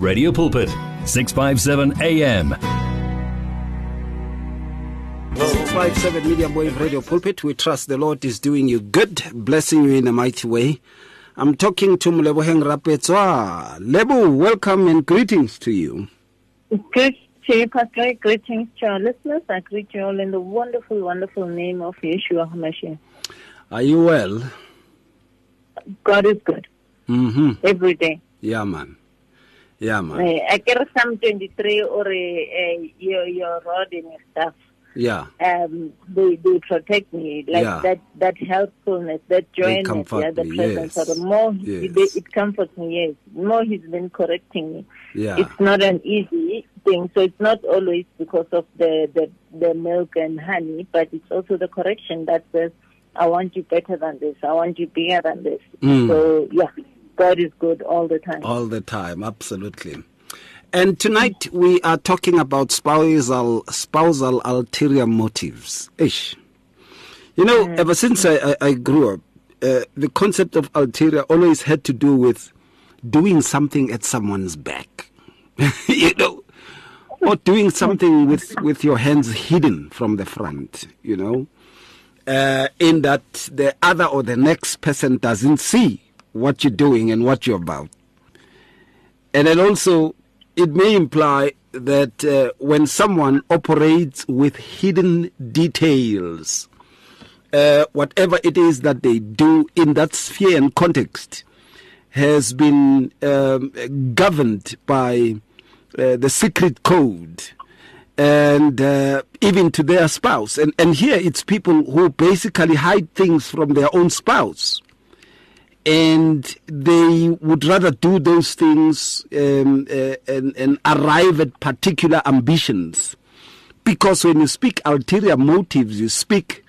Radio Pulpit, 657 AM. 657 Medium Wave Radio Pulpit. We trust the Lord is doing you good, blessing you in a mighty way. I'm talking to Molebogeng Rapetswa. Lebo, welcome and greetings to you. Good to you, Pastor. Greetings to our listeners. I greet you all in the wonderful, wonderful name of Yeshua HaMashiach. Are you well? God is good Mm-hmm. every day. Yeah, man. Yeah, man. I get Psalm 23 or uh, uh, your, your rod and your staff. Yeah. Um, they, they protect me. Like Yeah. that, that helpfulness, that joyness, yeah, the me, presence. yes. So the more Yes. it, it comforts me, yes. The more he's been correcting me. Yeah. It's not an easy thing. So it's not always because of the, the, the milk and honey, but it's also the correction that says, I want you better than this. I want you bigger than this. Mm. So, yeah, God is good all the time. All the time, absolutely. And tonight we are talking about spousal spousal ulterior motives. Ish. You know, ever since I, I, I grew up, uh, the concept of ulterior always had to do with doing something at someone's back. you know, or doing something with, with your hands hidden from the front, you know, uh, in that the other or the next person doesn't see what you're doing and what you're about. And then also, it may imply that uh, when someone operates with hidden details, uh, whatever it is that they do in that sphere and context has been um, governed by uh, the secret code and uh, even to their spouse. And, and here it's people who basically hide things from their own spouse and they would rather do those things um, uh, and, and arrive at particular ambitions. Because when you speak ulterior motives, you speak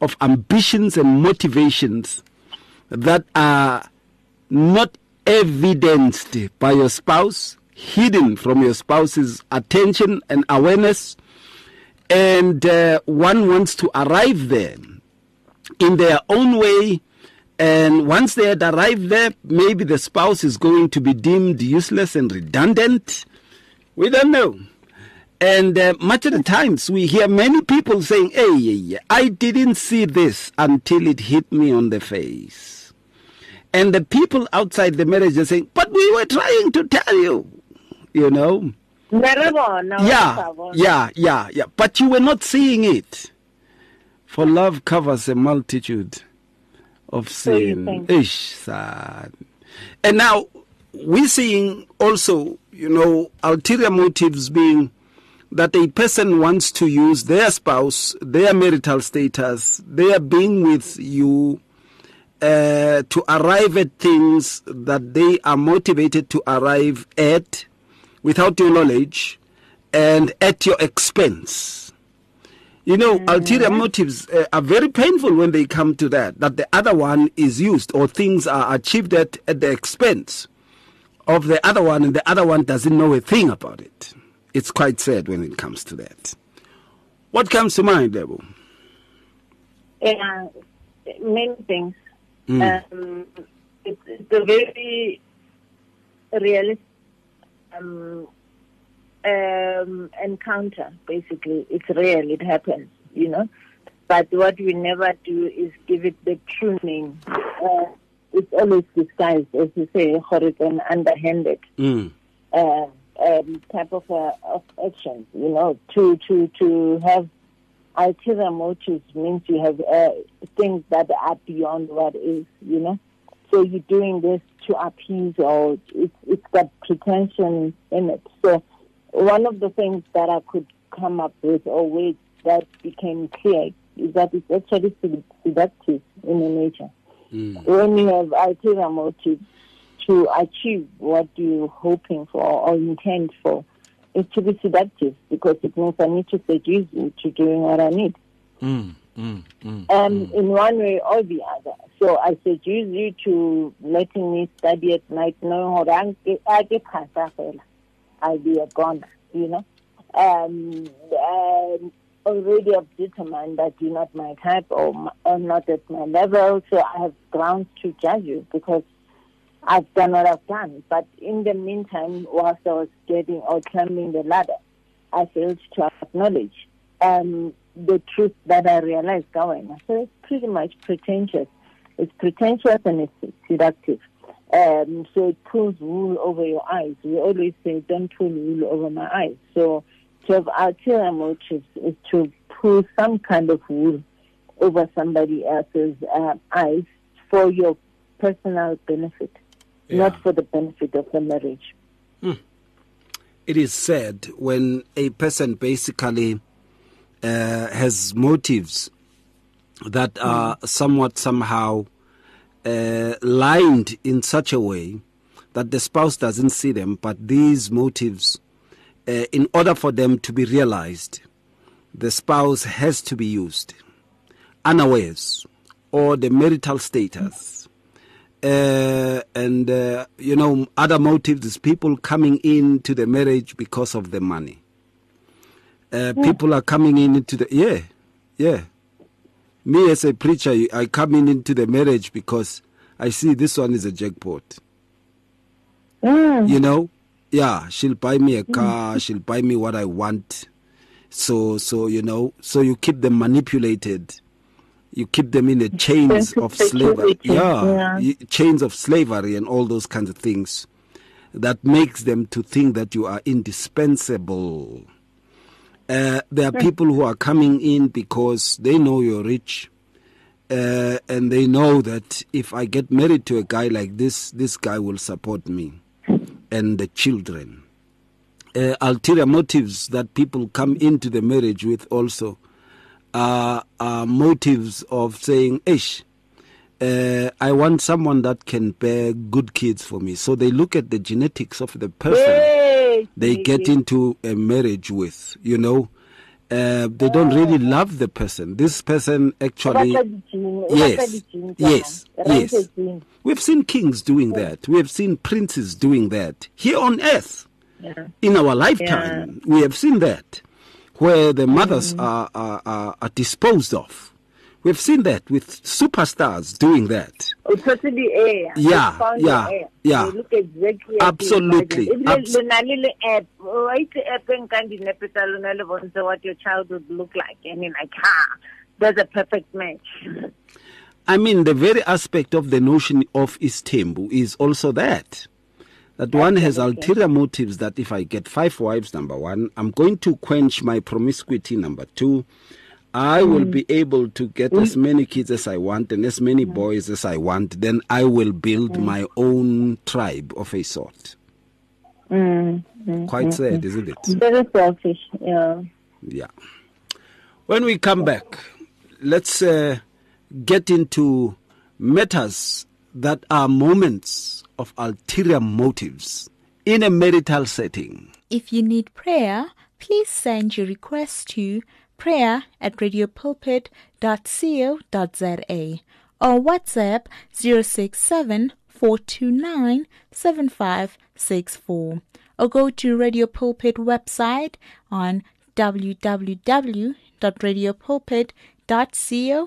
of ambitions and motivations that are not evidenced by your spouse, hidden from your spouse's attention and awareness, and uh, one wants to arrive there in their own way. And once they had arrived there, maybe the spouse is going to be deemed useless and redundant. We don't know. And uh, much of the times we hear many people saying, hey, yeah, yeah, I didn't see this until it hit me on the face. And the people outside the marriage are saying, but we were trying to tell you, you know. Yeah, yeah, yeah, yeah. But you were not seeing it. For love covers a multitude of sin. Ish, sad. And now we're seeing also, you know, ulterior motives being that a person wants to use their spouse, their marital status, their being with you uh, to arrive at things that they are motivated to arrive at without your knowledge and at your expense. You know, ulterior motives uh, are very painful when they come to that, that the other one is used or things are achieved at, at the expense of the other one and the other one doesn't know a thing about it. It's quite sad when it comes to that. What comes to mind, Debo? Yeah, many things. Mm. Um, it's, it's a very realistic um, um, encounter, basically. It's real, it happens, you know. But what we never do is give it the true name. Uh, it's always disguised, as you say, horizontal, underhanded Mm. uh, um, type of, uh, of action. You know, to to to have ulterior motives means you have uh, things that are beyond what is. You know, so you're doing this to appease, or it's it's got pretension in it. So one of the things that I could come up with, or ways that became clear, is that it's actually seductive in the nature Mm. when you have ulterior motives to achieve what you're hoping for or intend for, it's to be seductive because it means I need to seduce you to doing what I need. Mm. Mm. Mm. Um, in one way or the other. So I seduce you to letting me study at night, knowing how I get I'll be a goner, you know. Um, um, already have determined that you're not my type or, or not at my level, so I have grounds to judge you because I've done what I've done. But in the meantime, whilst I was getting or climbing the ladder, I failed to acknowledge um, the truth that I realized going. So it's pretty much pretentious. It's pretentious and it's seductive. Um, so it pulls wool over your eyes. We always say, don't pull wool over my eyes. So to have ulterior motives is to pull some kind of wool over somebody else's uh, eyes for your personal benefit, yeah. not for the benefit of the marriage. Hmm. It is said when a person basically uh, has motives that are mm. somewhat somehow uh, lined in such a way that the spouse doesn't see them, but these motives, uh, in order for them to be realized, the spouse has to be used unawares or the marital status. Uh, and uh, you know other motives is people coming into the marriage because of the money uh, yeah. people are coming in into the yeah yeah me as a preacher i come in into the marriage because i see this one is a jackpot. Mm. you know? Yeah she'll buy me a car mm. she'll buy me what i want. So so you know? So you keep them manipulated. You keep them in the chains of slavery. yeah, yeah. chains of slavery and all those kinds of things that makes them to think that you are indispensable uh, there are people who are coming in because they know you're rich. Uh, and they know that if I get married to a guy like this, this guy will support me and the children. Uh, ulterior motives that people come into the marriage with also are, are motives of saying, Ish, uh, I want someone that can bear good kids for me. So they look at the genetics of the person they get into a marriage with, you know. Uh, they don't really love the person. This person actually, yes, yes, yes. We've seen kings doing that. We have seen princes doing that here on earth. Yeah. In our lifetime, yeah. we have seen that, where the mothers mm. are, are, are disposed of We've seen that with superstars doing that. Oh, totally air. Yeah, yeah, air. yeah. They look exactly Absolutely. Abs- app. Oh, why the app and what your child would look like? I mean, like, ha, that's a perfect match. I mean, the very aspect of the notion of istembu is also that. That one has ulterior motives that if I get five wives, number one, I'm going to quench my promiscuity, number two. I will be able to get as many kids as I want and as many boys as I want, then I will build my own tribe of a sort. Mm, Quite mm, sad, isn't it? Very selfish, yeah. Yeah. When we come back, let's uh, get into matters that are moments of ulterior motives in a marital setting. If you need prayer, please send your request to prayer at radiopulpit.co.za or WhatsApp 067 429 7564 or go to Radio Pulpit website on www.radiopulpit.co.za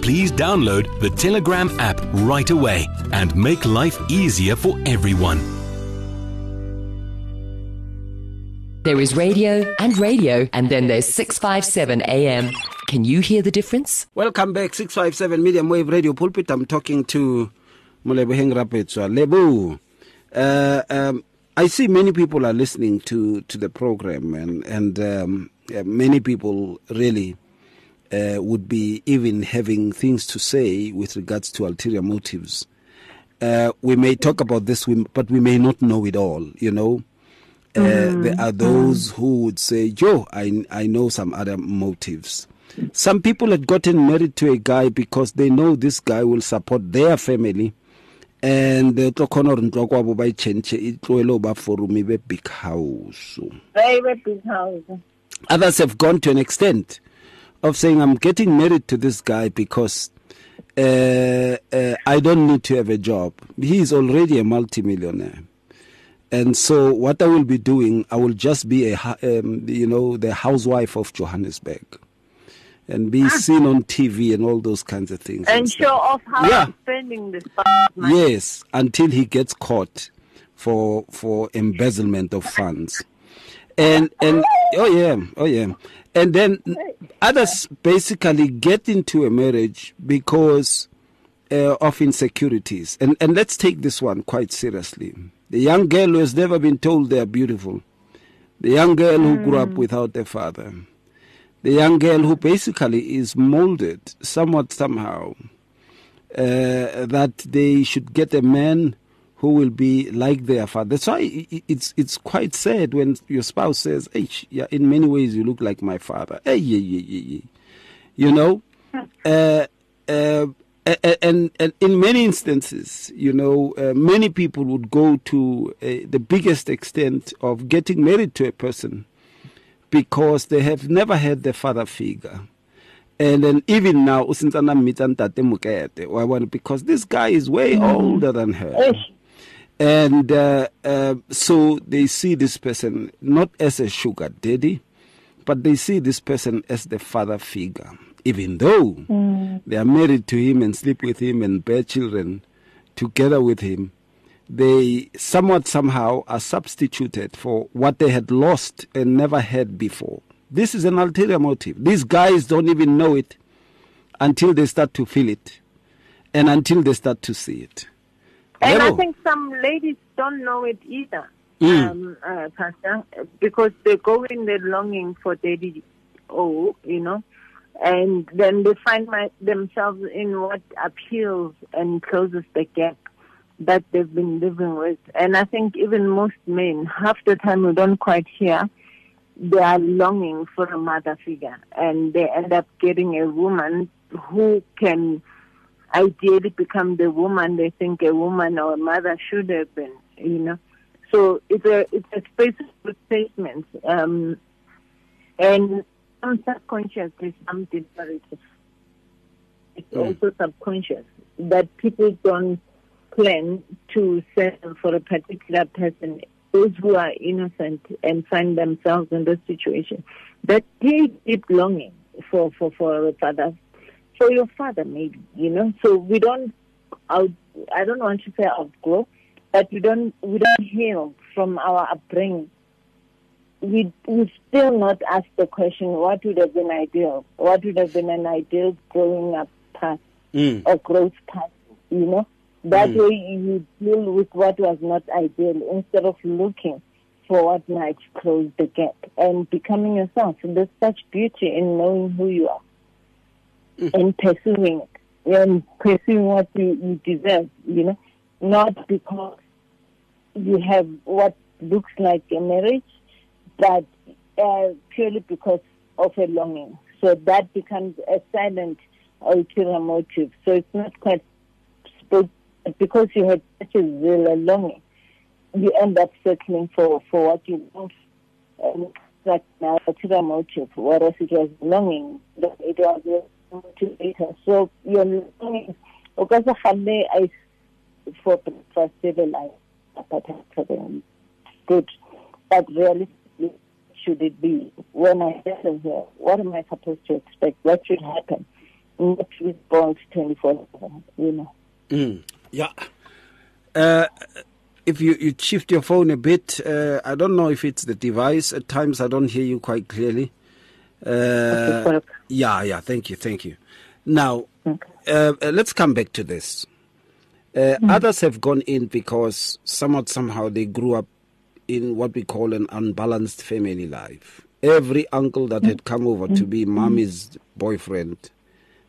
please download the Telegram app right away and make life easier for everyone. There is radio and radio, and then there's 657 AM. Can you hear the difference? Welcome back, 657 Medium Wave Radio Pulpit. I'm talking to Molebogeng Rapetswa. Lebo, uh, um, I see many people are listening to, to the program, and, and um, yeah, many people really uh, would be even having things to say with regards to ulterior motives. Uh, we may talk about this, but we may not know it all, you know. Uh, mm. There are those mm. who would say, Joe, I, I know some other motives. Some people had gotten married to a guy because they know this guy will support their family and the tlo khona gore ntlo kwabo ba ichenche e tloele ba be big house big house others have gone to an extent of saying i'm getting married to this guy because uh, uh, I don't need to have a job. He is already a multimillionaire. And so what I will be doing, I will just be a, um, you know, the housewife of Johannesburg and be ah. seen on TV and all those kinds of things. And, and show off how yeah. he's spending this money. Yes, until he gets caught for for embezzlement of funds. And and oh yeah, oh yeah. And then others basically get into a marriage because uh, of insecurities. And and let's take this one quite seriously. The young girl who has never been told they are beautiful. The young girl who grew up mm. without a father the young girl who basically is molded somewhat somehow uh, that they should get a man who will be like their father. That's why it's it's quite sad when your spouse says, "Hey, yeah, in many ways you look like my father." Hey, yeah, yeah, yeah, yeah. You know, uh, uh, and, and in many instances, you know, uh, many people would go to uh, the biggest extent of getting married to a person because they have never had the father figure. And then even now, usintsana meet Tate Mukete, because this guy is way mm. older than her. And uh, uh, so they see this person not as a sugar daddy, but they see this person as the father figure. Even though mm. they are married to him and sleep with him and bear children together with him, they somewhat somehow are substituted for what they had lost and never had before. This is an ulterior motive. These guys don't even know it until they start to feel it and until they start to see it. And I think some ladies don't know it either, mm. um, uh, Pastor, because they go in there longing for daddy, oh, you know, and then they find my, themselves in what appeals and closes the gap that they've been living with. And I think even most men, half the time we don't quite hear, they are longing for a mother figure. And they end up getting a woman who can ideally become the woman they think a woman or a mother should have been, you know. So it's a it's a space of replacement. Um, and some subconsciously, some deliberative. It's mm. also subconscious that people don't plan to settle for a particular person, those who are innocent and find themselves in this situation, that deep, deep longing for, for, for a father, for your father maybe, you know. So we don't out, I don't want to say outgrow, but we don't we don't heal from our upbringing. We we still not ask the question, what would have been ideal? What would have been an ideal growing up path mm. or growth path, you know? That mm. way you deal with what was not ideal instead of looking for what might close the gap and becoming yourself. There's such beauty in knowing who you are mm. and pursuing it and pursuing what you, you deserve, you know, not because you have what looks like a marriage, but uh, purely because of a longing. So that becomes a silent ulterior motive. So it's not quite because you had such a and longing, you end up settling for, for what you want. And like now, ulterior motive, whereas it was longing, it was motivator. So your because of I for breakfast every life, good. But realistically, should it be? When I settle here, what am I supposed to expect? What should happen? Not respond 24 you know. Mm. Yeah. Uh, if you, you shift your phone a bit, uh, I don't know if it's the device. At times I don't hear you quite clearly. Uh, yeah, yeah. Thank you, thank you. Now, okay. Uh, uh, let's come back to this. Mm. Others have gone in because somewhat somehow they grew up in what we call an unbalanced family life. every uncle that had come over to be mommy's boyfriend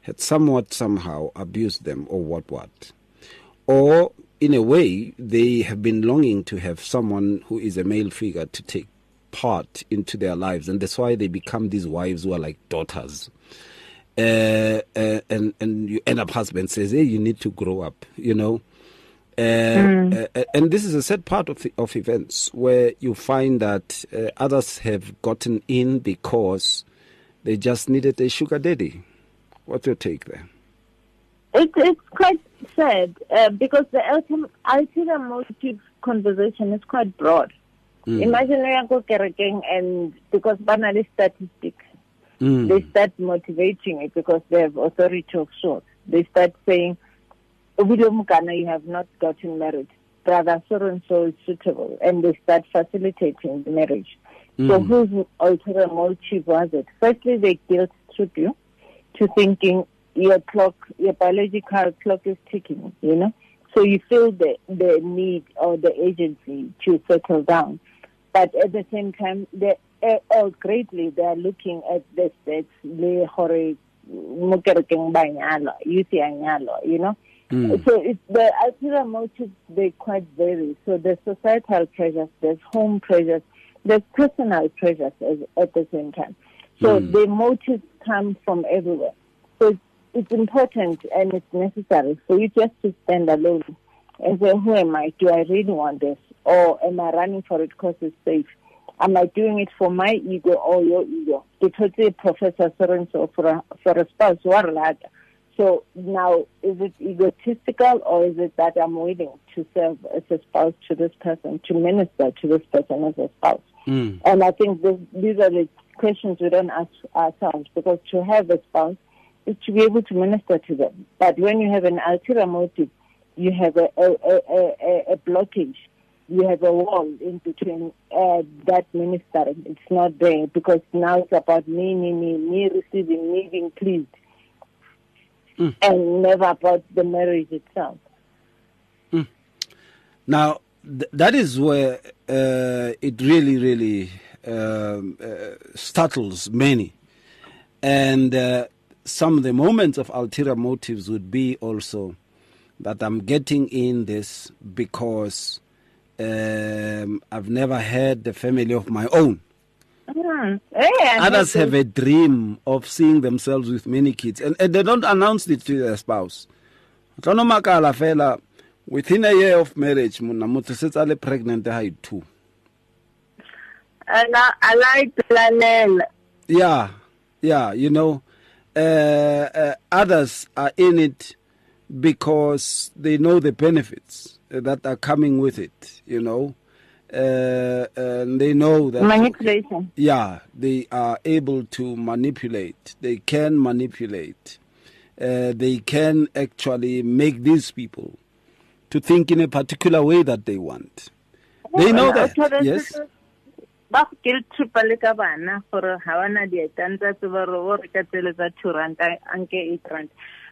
had somewhat somehow abused them or what what. Or in a way, they have been longing to have someone who is a male figure to take part into their lives, and that's why they become these wives who are like daughters. Uh, uh, and and you end up husband says, "Hey, you need to grow up," you know. Uh, Mm. uh, and this is a sad part of of events where you find that uh, others have gotten in because they just needed a sugar daddy. What's your take there? It, it's quite sad uh, because the ultimate, ulterior motive conversation is quite broad. Mm. Imagine you go kerekeng and because banally statistics, Mm. they start motivating it because they have authority of sorts. They start saying, "Obile Mukana, you have not gotten married. Brother so and so is suitable. And they start facilitating the marriage. So Mm. whose ulterior motive was it? Firstly, they guilt trip you to thinking your clock, your biological clock is ticking, you know? So you feel the, the need or the agency to settle down. But at the same time, they uh, oh, greatly they are looking at the states, le hore mo kerekeng ba youth ya nyalwa, you know? Mm. So it's the ulterior motives they quite vary. So there's societal pressures, there's home pressures, there's personal pressures as, at the same time. So Mm. the motives come from everywhere. So it's, it's important and it's necessary for you just to stand alone and say, who am I? Do I really want this? Or am I running for it because it's safe? Am I doing it for my ego or your ego? Because the Professor Sorenso for a, for a spouse, what so now, is it egotistical or is it that I'm willing to serve as a spouse to this person, to minister to this person as a spouse? Mm. And I think this, these are the questions we don't ask ourselves because to have a spouse is to be able to minister to them. But when you have an ulterior motive, you have a, a, a, a, a blockage. You have a wall in between uh, that minister. It's not there because now it's about me, me, me, me receiving, me being pleased and never about the marriage itself. Now, th- that is where uh, it really, really um, uh, startles many. And uh, some of the moments of ulterior motives would be also that I'm getting in this because um, I've never had the family of my own. Mm. Others have a dream of seeing themselves with many kids, and, and they don't announce it to their spouse. Tla makala fela, Within a year of marriage, motho setse a le pregnant ha e two. And I, I like planela. Yeah, yeah, you know, uh, uh, others are in it because they know the benefits that are coming with it, you know, uh, and they know that. Manipulation. Yeah, they are able to manipulate. They can manipulate. Uh, they can actually make these people to think in a particular way that they want. They know that, yes. ba go guilt tripa le ka bana gore ga wana dietantsa tse ba re o re ka tseletsa two rand a- anke eight rand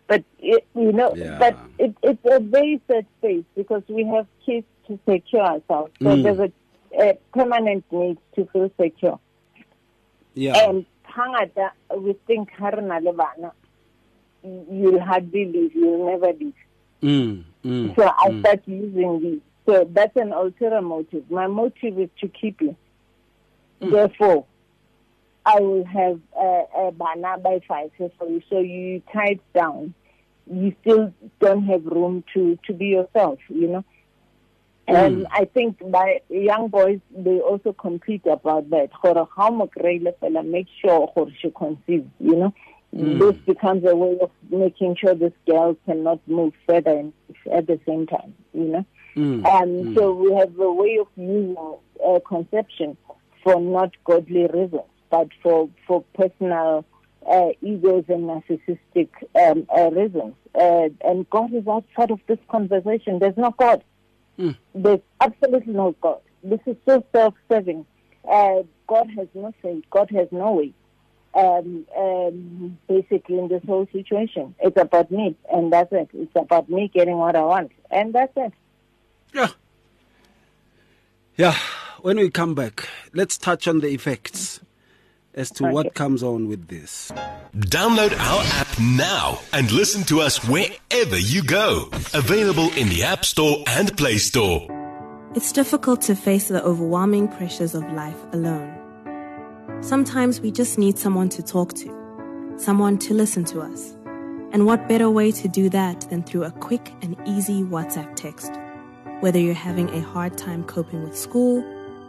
but it, you know Yeah. but it, it's a very sad space because we have kids to secure ourselves so Mm. there's a, a permanent need to feel secure Yeah. and hangata we think ha re na le bana you'll hardly leave you'll never leave Mm, mm, so I mm. start using these. So that's an ulterior motive. My motive is to keep you. Mm. Therefore, I will have a, a banana by five for you. So you tied down. You still don't have room to, to be yourself, you know. And Mm. I think by young boys, they also compete about that. Gore how mo kry-ile fela, Make sure gore she conceives, you know. Mm. This becomes a way of making sure this girl cannot move further and at the same time, you know. Mm, Um, mm. So we have a way of using uh, conception for not godly reasons, but for for personal uh, egos and narcissistic um, uh, reasons. Uh, and God is outside of this conversation. There's no God. Mm. There's absolutely no God. This is so self-serving. Uh, God has no say. God has no way. Um, um, basically, in this whole situation, it's about me, and that's it. It's about me getting what I want, and that's it. Yeah. Yeah. When we come back, let's touch on the effects as to what comes on with this. Download our app now and listen to us wherever you go. Available in the App Store and Play Store. It's difficult to face the overwhelming pressures of life alone. Sometimes we just need someone to talk to, someone to listen to us. And what better way to do that than through a quick and easy WhatsApp text? Whether you're having a hard time coping with school,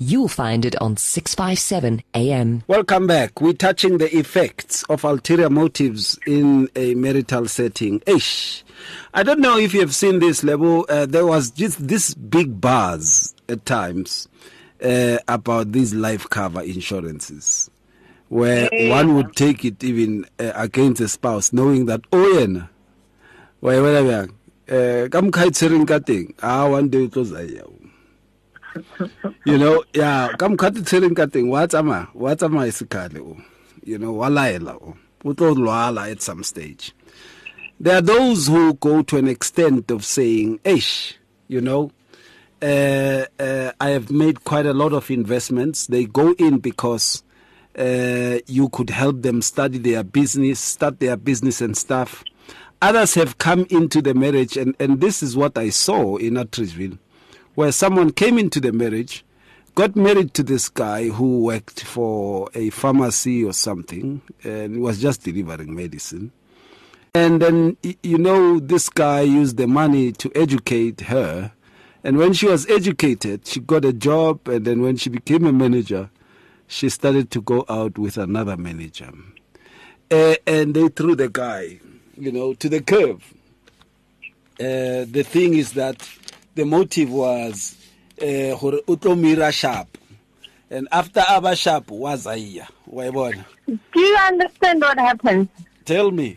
You'll find it on 657 AM. Welcome back. We're touching the effects of ulterior motives in a marital setting. Ish. I don't know if you have seen this level. Uh, there was just this big buzz at times uh, about these life cover insurances, where one would take it even uh, against a spouse, knowing that oh yena, wa bona bjang, ka mokgwa tshwereng ka teng, ah, one day o tlo zaya o. you know yeah ka mokgwa te tshwereng ka teng wa tsamaya wa tsamaya sekale o you know wa laela o o tlo lwala at some stage there are those who go to an extent of saying ish you know uh, uh, I have made quite a lot of investments. They go in because uh, you could help them study their business, start their business and stuff. Others have come into the marriage, and, and this is what I saw in Atteridgeville, where someone came into the marriage, got married to this guy who worked for a pharmacy or something, and was just delivering medicine. And then, you know, this guy used the money to educate her. And when she was educated, she got a job. And then when she became a manager, she started to go out with another manager. Uh, and they threw the guy, you know, to the curb. Uh, the thing is that the motive was uh, gore o tlo mira sharp. And after Aba Sharp was Aya. Wa e bona? Do you understand what happened Tell me.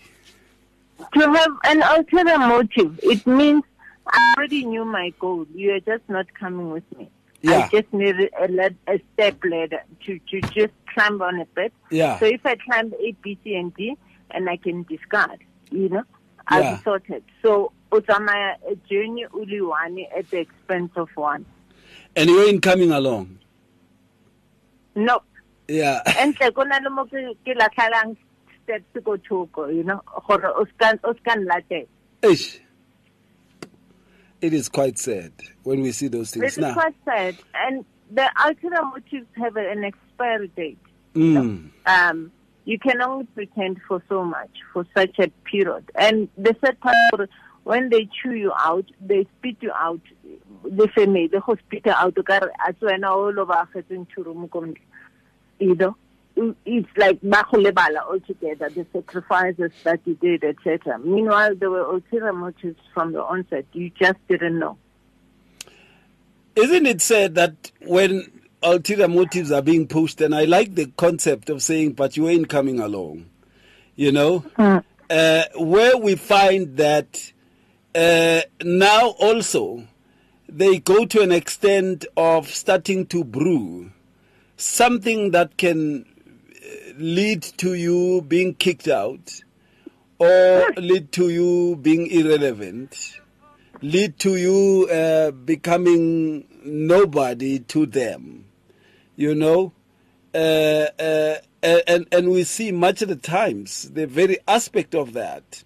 To have an ulterior motive, it means I already knew my goal. You are just not coming with me. Yeah. I just needed a, led, a step ladder to, to just climb on a bit. Yeah. So if I climb A, B, C, and D, and I can discard, you know, I'll Yeah. be sorted. So Utsamaya, a journey only one at the expense of one. And you ain't coming along. No. Yeah. entle go na le mo ke latlhelang steps ko thoko you know gore o ska o ska nlatela Ish. It is quite sad when we see those things This is now. quite sad. And the ulterior motives have an expiry date. Mm. Um, you can only pretend for so much, for such a period. And the sad part, when they chew you out, they spit you out. The family, the hospital out, as wena o lo ba agetseng tšhono ko ntle. you know, it's like ba go lebala altogether, the sacrifices that you did, etc. Meanwhile, there were ulterior motives from the onset. You just didn't know. Isn't it said that when ulterior motives are being pushed, and I like the concept of saying, but you ain't coming along, you know, uh, where we find that uh, now also they go to an extent of starting to brew. Something that can uh, lead to you being kicked out or lead to you being irrelevant lead to you uh, becoming nobody to them you know? Uh, uh, and and we see much of the times the very aspect of that.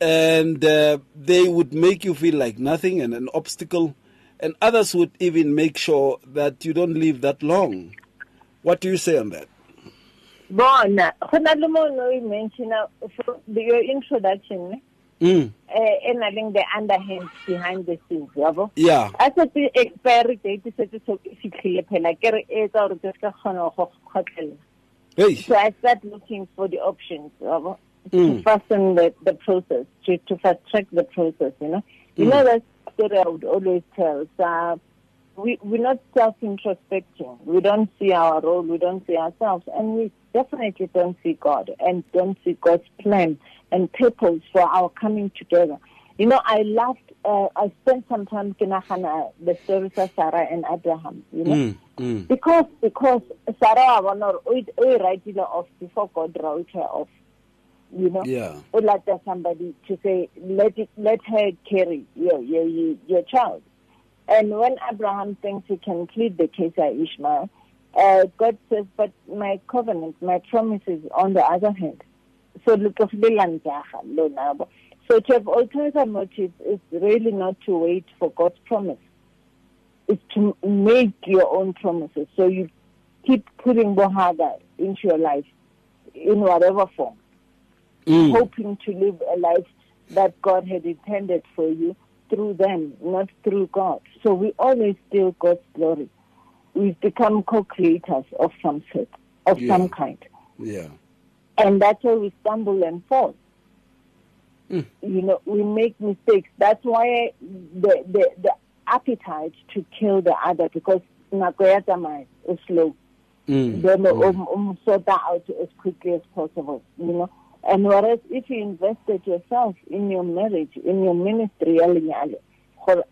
And uh, they would make you feel like nothing and an obstacle. And others would even make sure that you don't live that long. What do you say on that? Bona go na le your introduction Mm. eh e na leng the underhand behind the scenes yabo Yeah. a setse expiry date setse so fitlhile phela ke re e etsa gore ke ska kgona go kgotlela Hey. so i start looking for the options yabo to Mm. fasten the, the process to, to fast track the process you know you know that story i would always tell so we we're not self introspecting we don't see our role we don't see ourselves and we definitely don't see god and don't see god's plan and purpose for our coming together you know i loved uh, i spent some time ke nagana the stories of sarah and abraham you know Mm. Mm. because because sarah wa bona gore o o e writile off before god wrote her off you know Yeah. or like that somebody to say let it let her carry your your your, your child and when abraham thinks he can plead the case of ishmael uh, god says but my covenant my promise is on the other hand so lotlogile la njaga lona yabo. so to have alternative motives is really not to wait for god's promise it's to make your own promises so you keep putting bohaga into your life in whatever form Mm. hoping to live a life that God had intended for you through them, not through God. So we always steal God's glory. We've become co-creators of some sort, of Yeah. some kind. Yeah. And that's why we stumble and fall. Mm. You know, we make mistakes. That's why the, the, the appetite to kill the other, because nako ya is slow Mm. then um, um, sort that out as quickly as possible, you know. And whereas if you invested yourself in your marriage, in your ministry,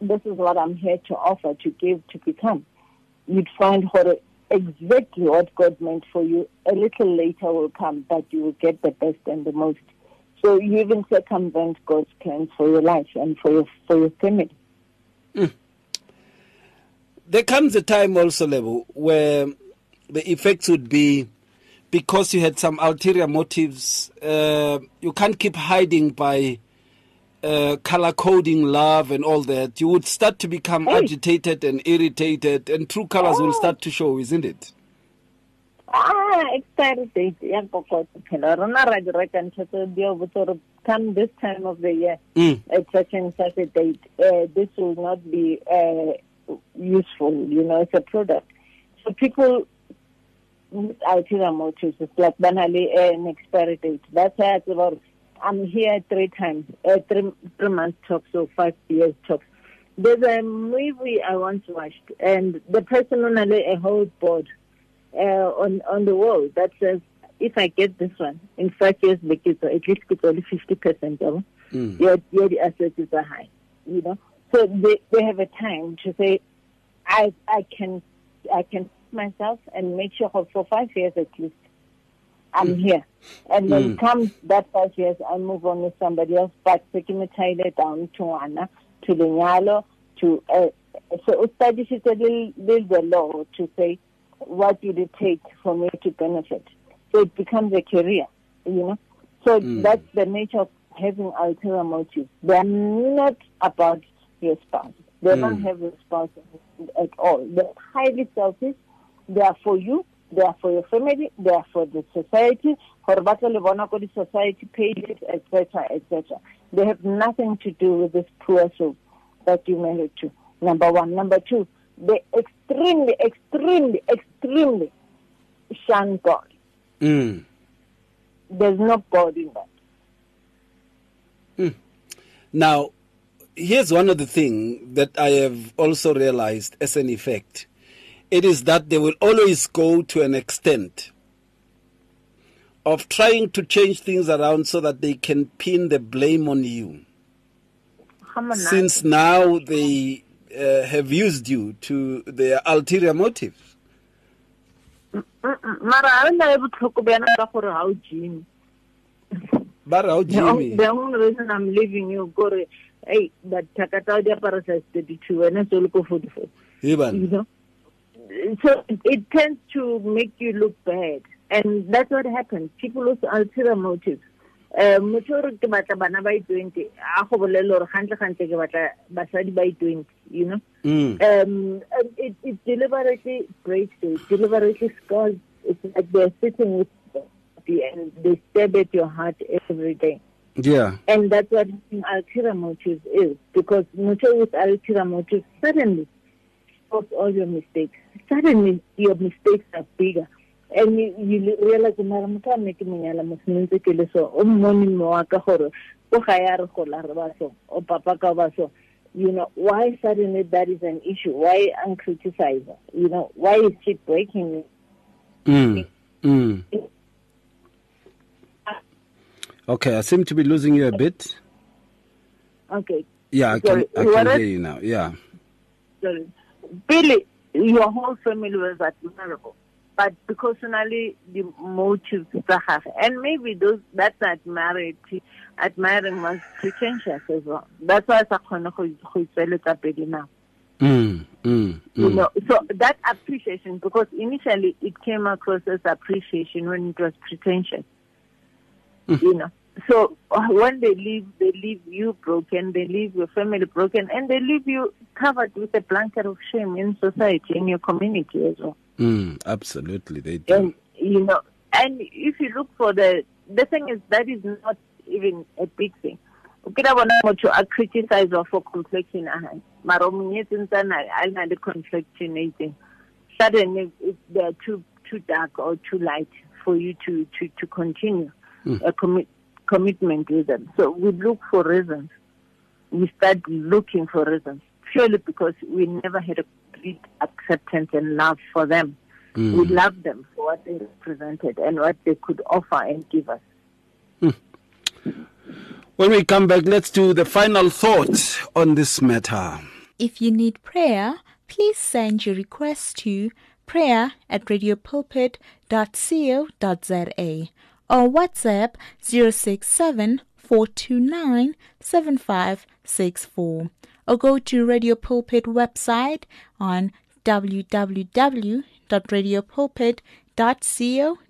this is what I'm here to offer, to give, to become, you'd find exactly what God meant for you a little later will come, but you will get the best and the most. So you even circumvent God's plans for your life and for your for your family. Hmm. There comes a time also, Lebo, where the effects would be because you had some ulterior motives. Uh, you can't keep hiding by uh, color coding love and all that. You would start to become Hey. agitated and irritated, and true colors will start to show, isn't it? Ah, expiry date ya kokotso phela rona ra di reka ntho tse di a botsa gore come this time of the year Mm. at such and such a date uh, this will not be uh, useful you know it's a product so people ulterior motives it's like banally an expiry date that's why it's about I'm here three times uh, three three months tops or five years tops there's a movie I once watched and the person on a whole board uh, on on the wall that says, if I get this one in five years, it at least it's only fifty percent of Mm. your your the assets are high. You know, so they they have a time to say, I I can I can myself and make sure for five years at least. I'm here, and then Mm. comes that five years, I move on with somebody else. But China down to Anna, to Lenyalo, to uh, so establish it a little, little the law to say what would it take for me to benefit. So it becomes a career, you know. So Mm. that's the nature of having ulterior motives. They're not about your spouse. They don't Mm. have a spouse at all. They're highly selfish. They are for you. They are for your family. They are for the society. For ba tlo le bona ko di society pages, etc., etc. They have nothing to do with this poor soul that you married to. Number one. Number two, they extremely, extremely, extremely shun God. Mm. There's no God in that. Now, here's one of the things that I have also realized as an effect. It is that they will always go to an extent of trying to change things around so that they can pin the blame on you. Since now they uh, have used you to their ulterior motives. mara ha nna e botlhoko bjana ka gore ha o But how the on- Jimmy? the only reason i'm leaving you kore hey thaka tsa di apara size thirty two wena se o le ko forty four you Ivan. know so it, it tends to make you look bad and that's what happens people with ulterior motives um motho o re ke batla bana ba i-twenty a go bolele gore gantle gantle ke batla basadi ba i-twenty you know Mm. um, it, it deliberately breaks it, deliberately scars. It's like they're sitting with you and they stab at your heart every day. Yeah. And that's what ulterior motives is. Because motive with ulterior motives suddenly stops all your mistakes. Suddenly your mistakes are bigger. And you, you realize mara motho a nne ke monyala mo senentse ke le so o mmone mme wa ka gore o ga ya re gola re ba so o papa ka ba so you know why suddenly that is an issue why I'm uncriticize you know why is she breaking me Mm. Mm. Okay, I seem to be losing you a bit. okay Yeah, I can, Sorry, I can hear you now. Yeah. sorry. Billy, your whole family was admirable. But because personally, the motives to have, and maybe those that's admiring, admiring was pretentious as well. That's why I kgone go tsweletsa now. Mm. Mm. You Mm. know, so that appreciation, because initially it came across as appreciation when it was pretentious. You know, so uh, when they leave, they leave you broken, they leave your family broken, and they leave you covered with a blanket of shame in society, in your community as well. Mm. Absolutely, they do. And you know, and if you look for the the thing is that is not even a big thing. Ukira bona motho a criticize for complexion a hae mara o monyetse a na- a na le complexion e itseng suddenly if they're too too dark or too light for you to to to continue a commi- commitment with them. So we look for reasons. We start looking for reasons purely because we never had a complete acceptance and love for them. Mm. We love them for what they represented and what they could offer and give us. Hmm. When we come back, let's do the final thought on this matter. If you need prayer, please send your request to prayer at radiopulpit.co.za or WhatsApp 067 429 7564 or go to Radio Pulpit website on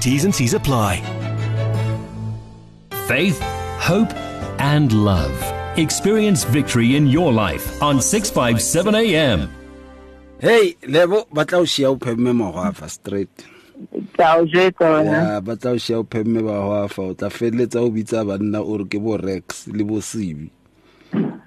T's and C's apply. Faith, hope, and love. Experience victory in your life on 657 AM. Hey, lebo batla o shia o phemme mogwafa straight. Ka o jwetsa wena. Ya, batla o shia o phemme bagwafa o tla feleletsa o bitsa banna o re ke bo Rex le bo Sibi.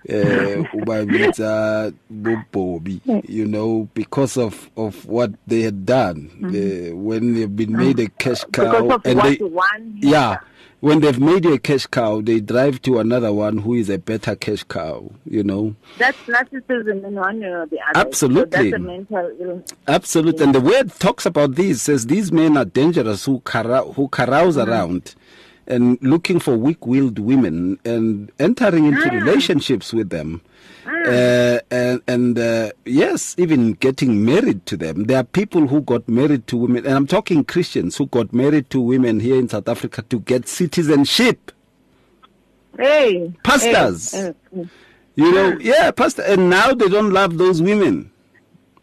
Eh, o ba bitsa bo Bobby you know because of of what they had done uh, when they've been mm. made a cash cow and they one yeah when they've made a cash cow they drive to another one who is a better cash cow you know That's narcissism in one or the other. Absolutely. So that's a mental illness. Absolutely. And the word talks about this, says these men are dangerous who, carou- who carouse mm-hmm. around and looking for weak willed women and entering into relationships with them. Uh, and and uh, yes, even getting married to them. There are people who got married to women, and I'm talking Christians who got married to women here in South Africa to get citizenship. Hey. Pastors. Hey, hey. You know, yeah, pastor. And now they don't love those women.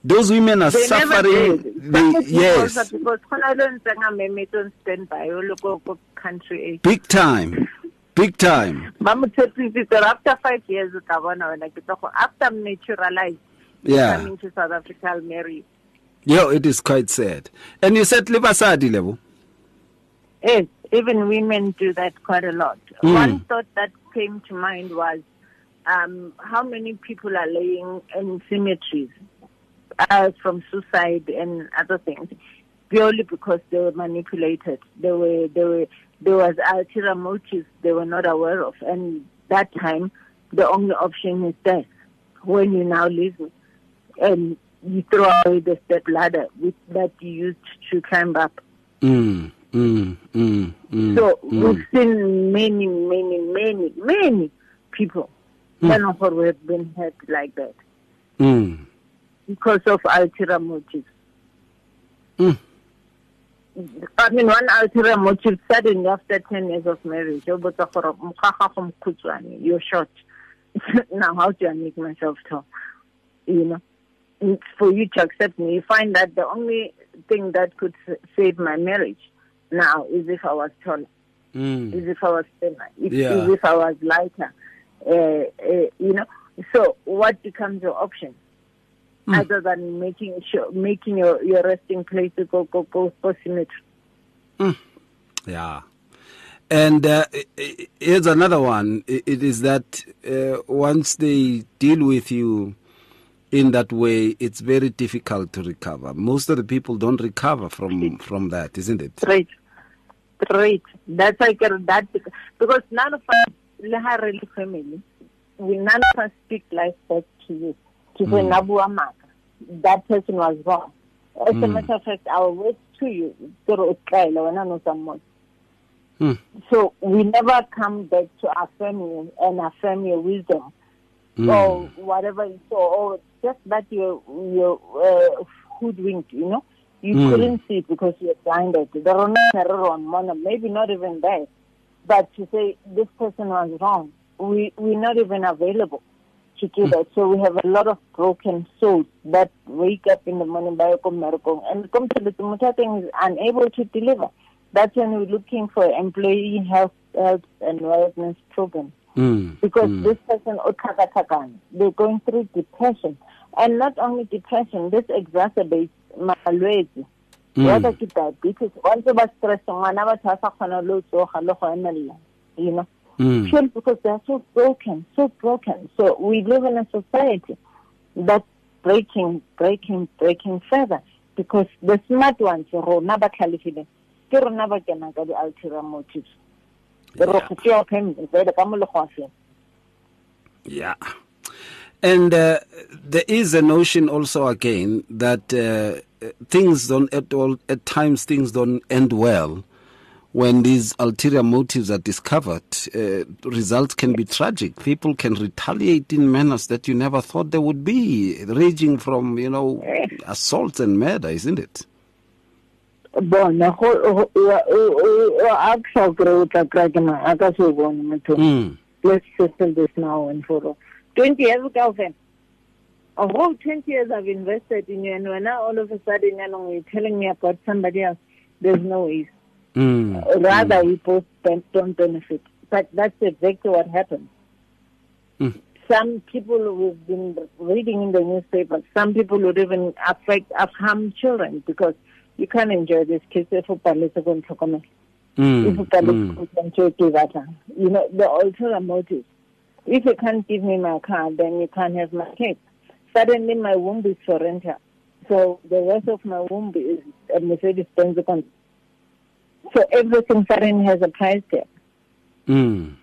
Those women are They suffering. They, yes, Because khona le ntse nga memetse on standby o le ko ko country A. big time, big time. after five years o tla bona wena ke tlo go after naturalized Yeah, coming to South Africa I'll marry yeah, it is quite sad. And you said libasadi level. Yes, even women do that quite a lot. Mm. One thought that came to mind was um, how many people are laying in cemeteries uh, from suicide and other things purely because they were manipulated. They were, they were, there was ulterior motives they were not aware of, and that time the only option is death. When you now live, and you throw away the step ladder with, that you used to climb up. Mm, mm, mm, mm. So mm. we've seen many, many, many, many people mm. who have been hurt like that Mm. Because of ulterior motives. Mm. I mean, one ulterior motive suddenly after 10 years of marriage, you're short. now, how do I make myself tall? You know, it's for you to accept me. You find that the only thing that could save my marriage now is if I was taller, Mm. is if I was thinner, if, Yeah. is if I was lighter. Uh, uh, you know, so what becomes your option? Hmm. Other than making sure, making your, your resting place go go go go symmetry. Yeah. And uh, here's another one. It is that uh, once they deal with you in that way, it's very difficult to recover. Most of the people don't recover from from that, isn't it? Right, right. That's like that because none of us, le ha re family, we none of us speak life back to you. To say "Nabua maka," that person was wrong. As a matter of fact, I will words to you, ke re o tlaela, wena no someone. Hmm. So we never come back to affirm you and affirm your wisdom or whatever you saw, or just that you're, you're uh, hoodwinked, you know. You Mm. couldn't see it because you're blinded. There are no error on mono, maybe not even there. But to say this person was wrong, we, we're not even available to do that. So we have a lot of broken souls that wake up in the morning by miracle and come to the thing is unable to deliver. That's when we're looking for employee health, health and wellness programs Mm. because this person otakatakan, they're going through depression. And not only depression, this exacerbates malwetse. Whether ke diabetes, once ba stress, ngwana ba tsa sa kgona le ho tsoga le go emella, you know. Mm. Purely because they're so broken, so broken. So we live in a society that's breaking, breaking, breaking further. Because the smart ones, rona ba tlhalefileng, ke rona ba kenang ka di-ulterior motives. Re go tšea payment, jwale ka molego wa feng. Yeah. And uh, there is a notion also again that uh, things don't at all at times things don't end well when these ulterior motives are discovered. Uh, results can be tragic. People can retaliate in manners that you never thought they would be, ranging from you know assault and murder, isn't it? bona go a sa kry o tla kry ke mang a ka se bone motho Mm. let's settle this now and for all. 20 years kaofela a whole 20 years I've invested in you and when now all of a sudden you know, you're telling me about somebody else there's no way Mm. rather we both don't benefit but that's exactly what happened Mm. some people we've been reading in the newspaper some people would even affect harm children because you can't enjoy this kids if you paletse go ntlhokomela Mm. if you can Mm. you know, the ulterior motive. If you can't give me my car, then you can't have my cake. Suddenly my womb is for rental. So the rest of my womb is a Mercedes Benz. So everything suddenly has a price tag. Mm.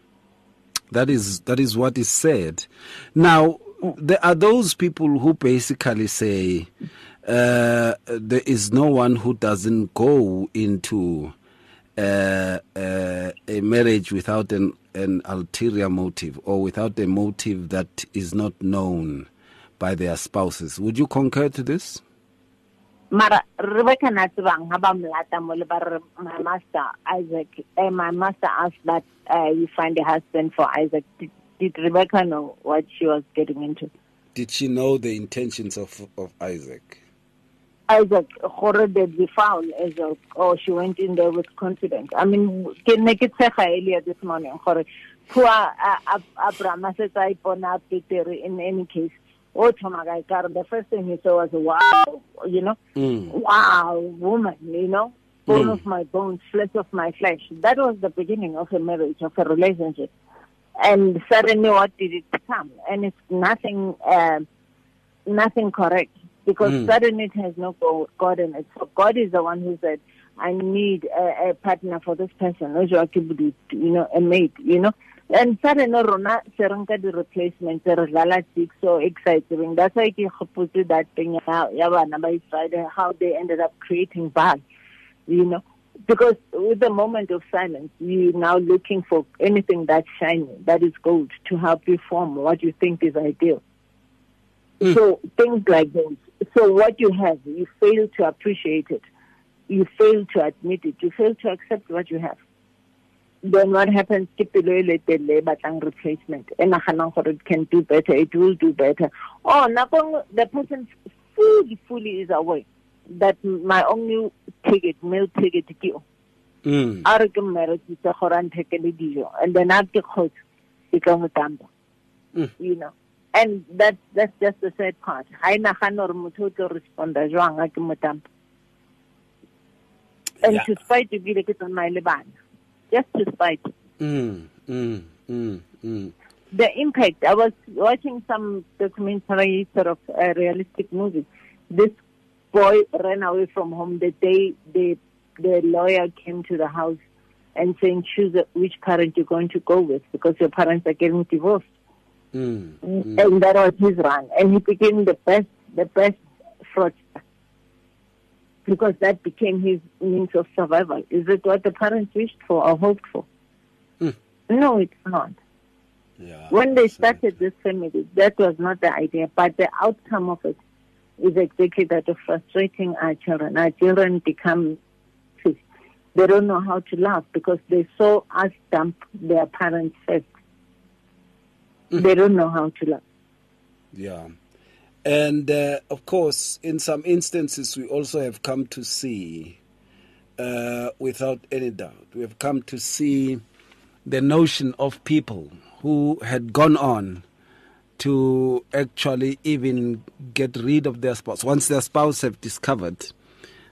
That is that is what is said. Now there are those people who basically say uh, there is no one who doesn't go into uh, uh, a marriage without an an ulterior motive or without a motive that is not known by their spouses. Would you concur to this? Mara Rebecca Natsibang Habamlata Molibar my master Isaac eh, my master asked that uh, you find a husband for Isaac. Did, did Rebecca know what she was getting into? Did she know the intentions of, of Isaac? Isaac gore did be foul as a or she went in there with confidence. I mean ke ne ke tshega earlier this morning gore poor Abraham a setse a ipona betere in any case. O thoma ka ekare the first thing he saw was wow, you know, Mm. wow, woman, you know, bone Mm. of my bones, flesh of my flesh. That was the beginning of a marriage, of a relationship. And suddenly, what did it become? And it's nothing, uh, nothing correct because Mm. suddenly it has no God in it. So God is the one who said, "I need a, a partner for this person." You know, a mate. You know. And suddenly, rona se re nka di-replacement re dlala six so exciting. That's why ke gopotse that thing ya bana ba Israel, how they ended up creating Baal. You know, because with the moment of silence, you're now looking for anything that's shiny, that is gold, to help you form what you think is ideal. Mm. So things like those. So what you have, you fail to appreciate it. you fail to admit it, you fail to accept what you have. Then what happens? ke pelo e letelle batlang replacement e naganang gore it can do better, it will do better. Oh, nakong the person fully, fully is aware that my only ticket, meal ticket ke o. Mm. a re ke mmerekisa gore a nthekele dijo and then a ke kgotse ke mo tampa Mm. you know and that's that's just the sad part ha e nagane gore motho o tlo responda jwang a ke mo tampa and Yeah. to be like ke tsamaye le bana just to spite Mm. Mm. Mm. Mm. the impact. I was watching some documentary, sort of a realistic movie. This boy ran away from home the day the the lawyer came to the house and saying, "Choose which parent you're going to go with because your parents are getting divorced." Mm. And that was his run, and he became the best, the best fraudster because that became his means of survival. Is it what the parents wished for or hoped for? Mm. No, it's not. Yeah. When they absolutely. started this family, that was not the idea, but the outcome of it is exactly that of frustrating our children. Our children become sick. They don't know how to laugh because they saw us dump their parents first. They don't know how to laugh. Yeah. And uh, of course, in some instances, we also have come to see, uh, without any doubt, we have come to see the notion of people who had gone on to actually even get rid of their spouse. Once their spouse have discovered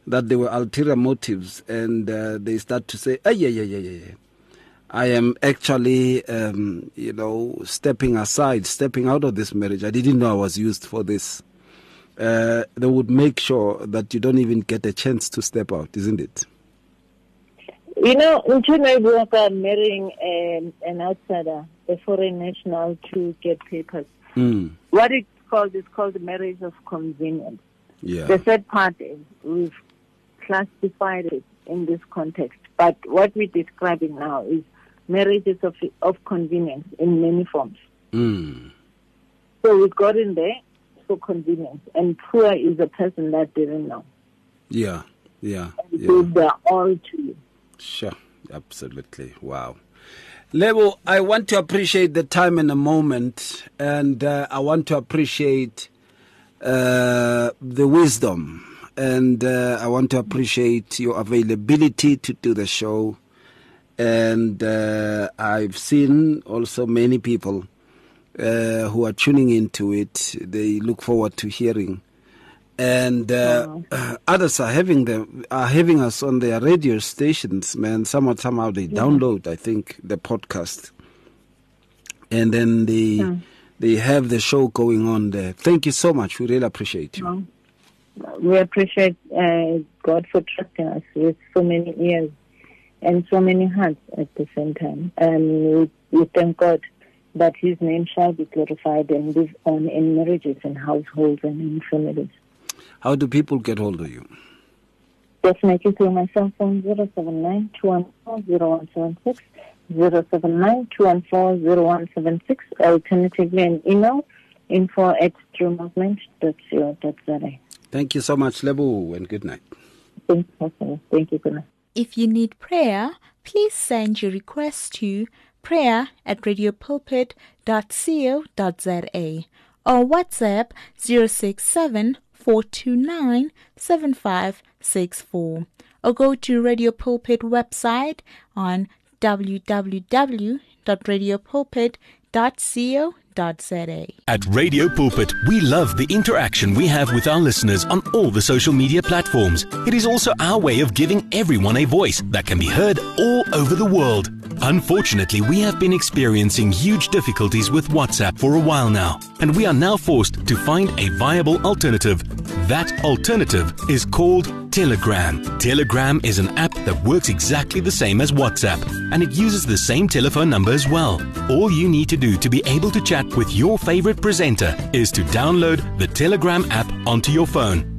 that there were ulterior motives and uh, they start to say, yeah, yeah, yeah, yeah. I am actually, um, you know, stepping aside, stepping out of this marriage. I didn't know I was used for this. Uh, they would make sure that you don't even get a chance to step out, isn't it? You know, we are marrying um, an outsider, a foreign national, to get papers. Mm. What it's called is called marriage of convenience. Yeah. The third part is we've classified it in this context, but what we're describing now is marriages of of convenience in many forms. Mm. So we got in there for convenience, and poor is a person that didn't know Yeah. Yeah. and Yeah. their all to you. Sure, absolutely. Wow. Lebo, I want to appreciate the time and the moment, and uh, I want to appreciate uh, the wisdom, and uh, I want to appreciate your availability to do the show. And uh, I've seen also many people uh, who are tuning into it. They look forward to hearing. And uh, others are having them are having us on their radio stations man. Somehow somehow they download i think the podcast. And then they they have the show going on there. Thank you so much. We really appreciate you. We appreciate uh, God for trusting us with so many ears and so many hearts at the same time. And we, we thank God that His name shall be glorified and live on in marriages and households and in families. how do people get hold of you Definitely through my cell phone 079 214 079 214 Alternatively, an email info at truemovement.co.za. thank you so much Lebo and good night Thank you. Thank you. Good night. If you need prayer, please send your request to prayer at radiopulpit.co.za or WhatsApp 067 429 7564 or go to Radio Pulpit website on www.radiopulpit.co.za. At Radio Pulpit, we love the interaction we have with our listeners on all the social media platforms. It is also our way of giving everyone a voice that can be heard all over the world. Unfortunately, we have been experiencing huge difficulties with WhatsApp for a while now, and we are now forced to find a viable alternative. That alternative is called Telegram. Telegram is an app that works exactly the same as WhatsApp, and it uses the same telephone number as well. All you need to do to be able to chat with your favorite presenter is to download the Telegram app onto your phone